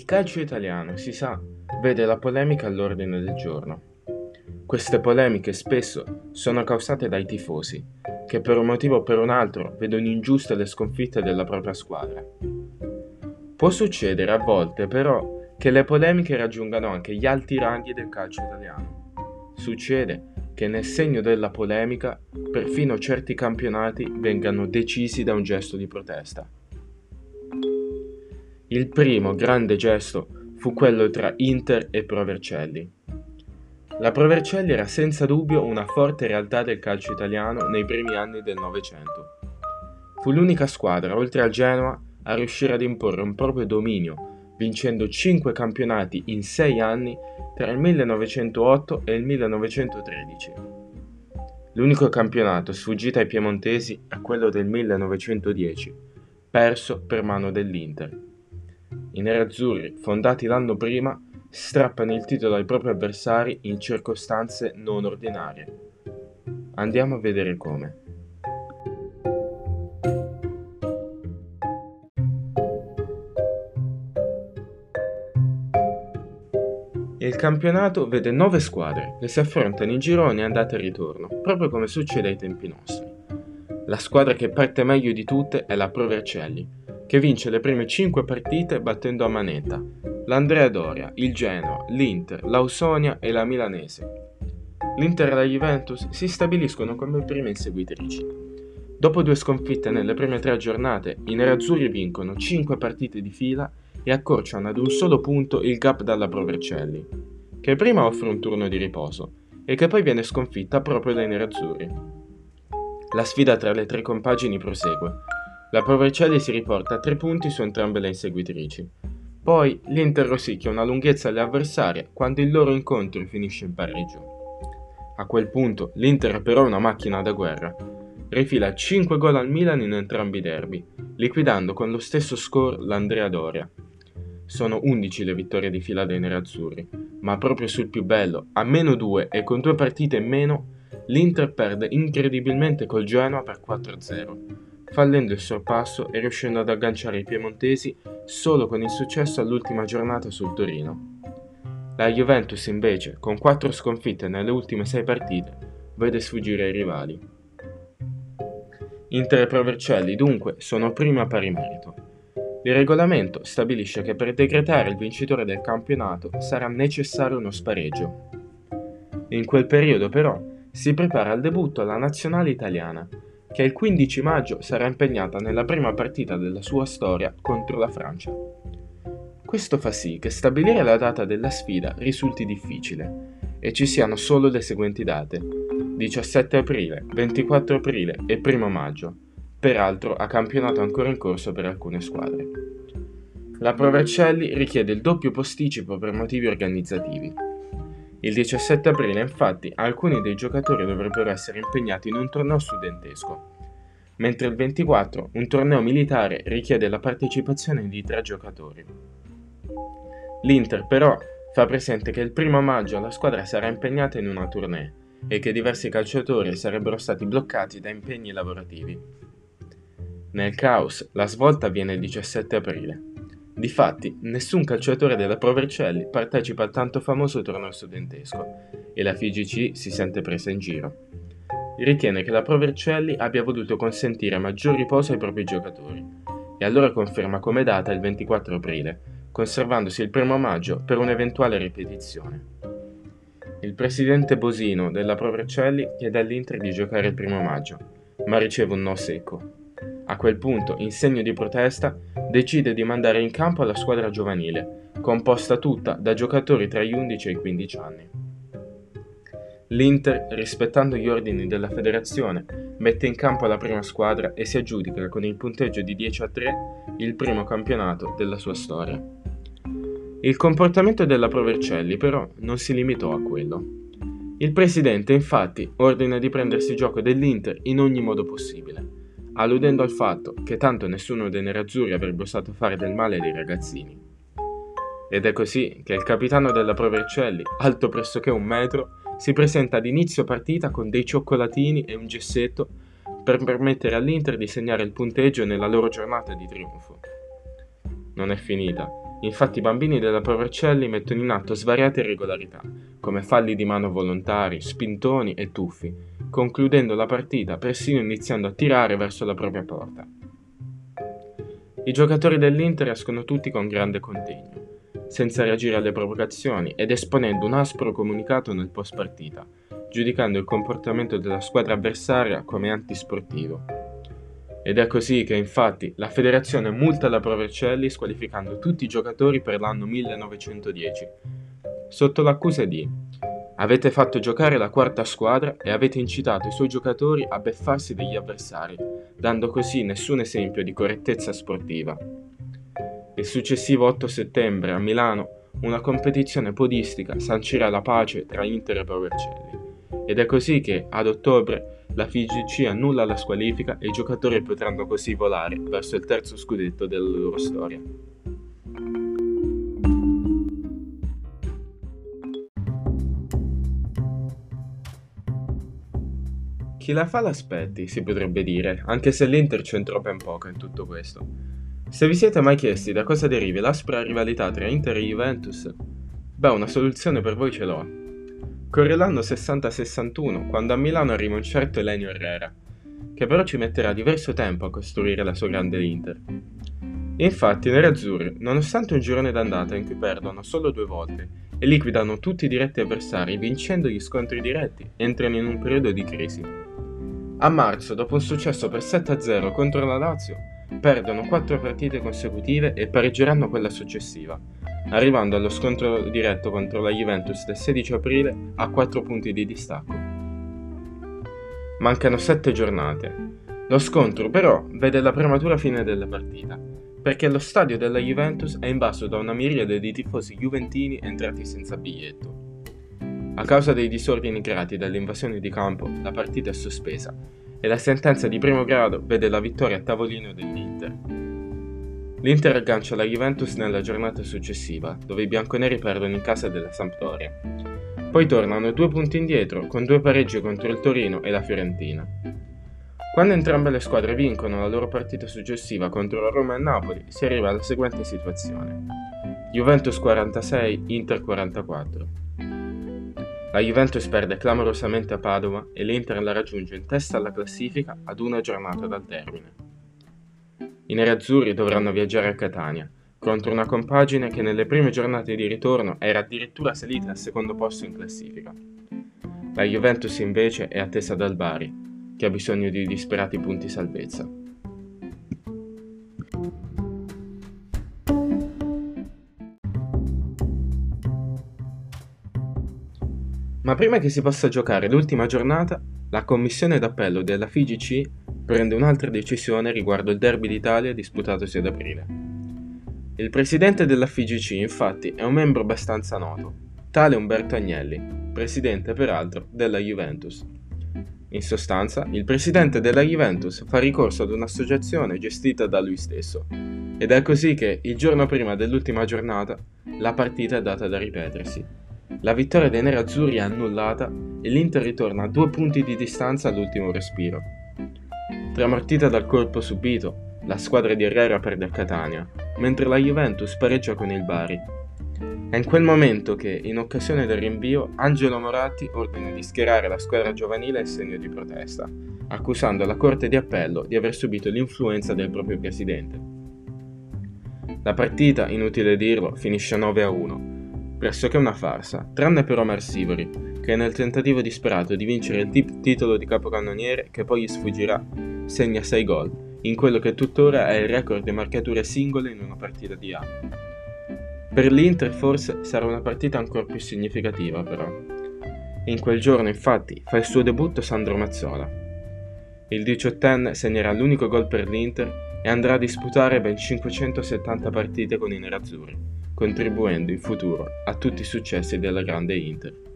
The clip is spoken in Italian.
Il calcio italiano, si sa, vede la polemica all'ordine del giorno. Queste polemiche spesso sono causate dai tifosi, che per un motivo o per un altro vedono ingiuste le sconfitte della propria squadra. Può succedere a volte però che le polemiche raggiungano anche gli alti ranghi del calcio italiano. Succede che nel segno della polemica perfino certi campionati vengano decisi da un gesto di protesta. Il primo grande gesto fu quello tra Inter e Provercelli. La Provercelli era senza dubbio una forte realtà del calcio italiano nei primi anni del Novecento. Fu l'unica squadra, oltre al Genoa, a riuscire ad imporre un proprio dominio vincendo 5 campionati in 6 anni tra il 1908 e il 1913. L'unico campionato sfuggito ai piemontesi è quello del 1910, perso per mano dell'Inter. I nerazzurri, fondati l'anno prima, strappano il titolo ai propri avversari in circostanze non ordinarie. Andiamo a vedere come. Il campionato vede nove squadre che si affrontano in gironi andata e ritorno, proprio come succede ai tempi nostri. La squadra che parte meglio di tutte è la Pro Vercelli, che vince le prime cinque partite battendo a manetta l'Andrea Doria, il Genoa, l'Inter, l'Ausonia e la Milanese. L'Inter e la Juventus si stabiliscono come prime inseguitrici. Dopo due sconfitte nelle prime tre giornate, i nerazzurri vincono 5 partite di fila e accorciano ad un solo punto il gap dalla Provercelli, che prima offre un turno di riposo e che poi viene sconfitta proprio dai nerazzurri. La sfida tra le tre compagini prosegue. La Provercelli si riporta a tre punti su entrambe le inseguitrici. Poi l'Inter rosicchia una lunghezza alle avversarie quando il loro incontro finisce in pareggio. A quel punto l'Inter è però una macchina da guerra. Rifila 5 gol al Milan in entrambi i derby, liquidando con lo stesso score l'Andrea Doria, sono 11 le vittorie di fila dei nerazzurri, ma proprio sul più bello, a meno 2 e con due partite in meno, l'Inter perde incredibilmente col Genoa per 4-0, fallendo il sorpasso e riuscendo ad agganciare i piemontesi solo con il successo all'ultima giornata sul Torino. La Juventus invece, con 4 sconfitte nelle ultime 6 partite, vede sfuggire i rivali. Inter e Provercelli dunque sono prima pari merito. Il regolamento stabilisce che per decretare il vincitore del campionato sarà necessario uno spareggio. In quel periodo però si prepara al debutto alla nazionale italiana, che il 15 maggio sarà impegnata nella prima partita della sua storia contro la Francia. Questo fa sì che stabilire la data della sfida risulti difficile e ci siano solo le seguenti date, 17 aprile, 24 aprile e 1 maggio, peraltro a campionato ancora in corso per alcune squadre. La Provercelli richiede il doppio posticipo per motivi organizzativi. Il 17 aprile, infatti, alcuni dei giocatori dovrebbero essere impegnati in un torneo studentesco, mentre il 24 un torneo militare richiede la partecipazione di tre giocatori. L'Inter però fa presente che il primo maggio la squadra sarà impegnata in una tournée e che diversi calciatori sarebbero stati bloccati da impegni lavorativi. Nel caos, la svolta avviene il 17 aprile. Difatti, nessun calciatore della Provercelli partecipa al tanto famoso torneo studentesco e la FIGC si sente presa in giro. Ritiene che la Provercelli abbia voluto consentire maggior riposo ai propri giocatori e allora conferma come data il 24 aprile, conservandosi il primo maggio per un'eventuale ripetizione. Il presidente Bosino della Provercelli chiede all'Inter di giocare il primo maggio, ma riceve un no secco. A quel punto, in segno di protesta, decide di mandare in campo la squadra giovanile, composta tutta da giocatori tra gli 11 e i 15 anni. L'Inter, rispettando gli ordini della federazione, mette in campo la prima squadra e si aggiudica con il punteggio di 10 a 3 il primo campionato della sua storia. Il comportamento della Provercelli però non si limitò a quello. Il presidente infatti ordina di prendersi gioco dell'Inter in ogni modo possibile alludendo al fatto che tanto nessuno dei nerazzurri avrebbe osato fare del male ai ragazzini. Ed è così che il capitano della Provercelli, alto pressoché un metro, si presenta ad inizio partita con dei cioccolatini e un gessetto per permettere all'Inter di segnare il punteggio nella loro giornata di trionfo. Non è finita. Infatti i bambini della Provercelli mettono in atto svariate irregolarità, come falli di mano volontari, spintoni e tuffi, concludendo la partita persino iniziando a tirare verso la propria porta. I giocatori dell'Inter escono tutti con grande contegno, senza reagire alle provocazioni ed esponendo un aspro comunicato nel post partita, giudicando il comportamento della squadra avversaria come antisportivo. Ed è così che infatti la federazione multa la Provercelli squalificando tutti i giocatori per l'anno 1910, sotto l'accusa di avete fatto giocare la quarta squadra e avete incitato i suoi giocatori a beffarsi degli avversari, dando così nessun esempio di correttezza sportiva. Il successivo 8 settembre a Milano una competizione podistica sancirà la pace tra Inter e Provercelli. Ed è così che, ad ottobre, la FIGC annulla la squalifica e i giocatori potranno così volare verso il terzo scudetto della loro storia. Chi la fa l'aspetti, si potrebbe dire, anche se l'Inter c'entrò ben poco in tutto questo. Se vi siete mai chiesti da cosa derivi l'aspra rivalità tra Inter e Juventus, beh, una soluzione per voi ce l'ho. Corre l'anno 60-61, quando a Milano arriva un certo Elenio Herrera, che però ci metterà diverso tempo a costruire la sua grande Inter. Infatti, i nerazzurri, nonostante un girone d'andata in cui perdono solo due volte e liquidano tutti i diretti avversari vincendo gli scontri diretti, entrano in un periodo di crisi. A marzo, dopo un successo per 7-0 contro la Lazio, perdono 4 partite consecutive e pareggeranno quella successiva, arrivando allo scontro diretto contro la Juventus del 16 aprile a 4 punti di distacco. Mancano 7 giornate. Lo scontro però vede la prematura fine della partita, perché lo stadio della Juventus è invaso da una miriade di tifosi juventini entrati senza biglietto. A causa dei disordini creati dall'invasione di campo, la partita è sospesa e la sentenza di primo grado vede la vittoria a tavolino dell'Inter. L'Inter aggancia la Juventus nella giornata successiva, dove i bianconeri perdono in casa della Sampdoria. Poi tornano due punti indietro con due pareggi contro il Torino e la Fiorentina. Quando entrambe le squadre vincono la loro partita successiva contro la Roma e Napoli, si arriva alla seguente situazione. Juventus 46, Inter 44. La Juventus perde clamorosamente a Padova e l'Inter la raggiunge in testa alla classifica ad una giornata dal termine. I nerazzurri dovranno viaggiare a Catania, contro una compagine che nelle prime giornate di ritorno era addirittura salita al secondo posto in classifica. La Juventus invece è attesa dal Bari, che ha bisogno di disperati punti salvezza. Ma prima che si possa giocare l'ultima giornata, la commissione d'appello della FIGC prende un'altra decisione riguardo il derby d'Italia disputatosi ad aprile. Il presidente della FIGC, infatti, è un membro abbastanza noto, tale Umberto Agnelli, presidente peraltro della Juventus. In sostanza, il presidente della Juventus fa ricorso ad un'associazione gestita da lui stesso, ed è così che, il giorno prima dell'ultima giornata, la partita è data da ripetersi la vittoria dei nerazzurri è annullata e l'Inter ritorna a due punti di distanza all'ultimo respiro. Tramortita dal colpo subito, la squadra di Herrera perde a Catania, mentre la Juventus pareggia con il Bari. È in quel momento che, in occasione del rinvio, Angelo Moratti ordina di schierare la squadra giovanile in segno di protesta, accusando la Corte di Appello di aver subito l'influenza del proprio presidente. La partita, inutile dirlo, finisce 9 a 1 pressoché una farsa, tranne però Marsivori, che nel tentativo disperato di vincere il tip- titolo di capocannoniere che poi gli sfuggirà, segna 6 gol, in quello che tuttora è il record di marcature singole in una partita di A. Per l'Inter forse sarà una partita ancora più significativa però. In quel giorno infatti fa il suo debutto Sandro Mazzola. Il diciottenne segnerà l'unico gol per l'Inter e andrà a disputare ben 570 partite con i nerazzurri contribuendo in futuro a tutti i successi della grande Inter.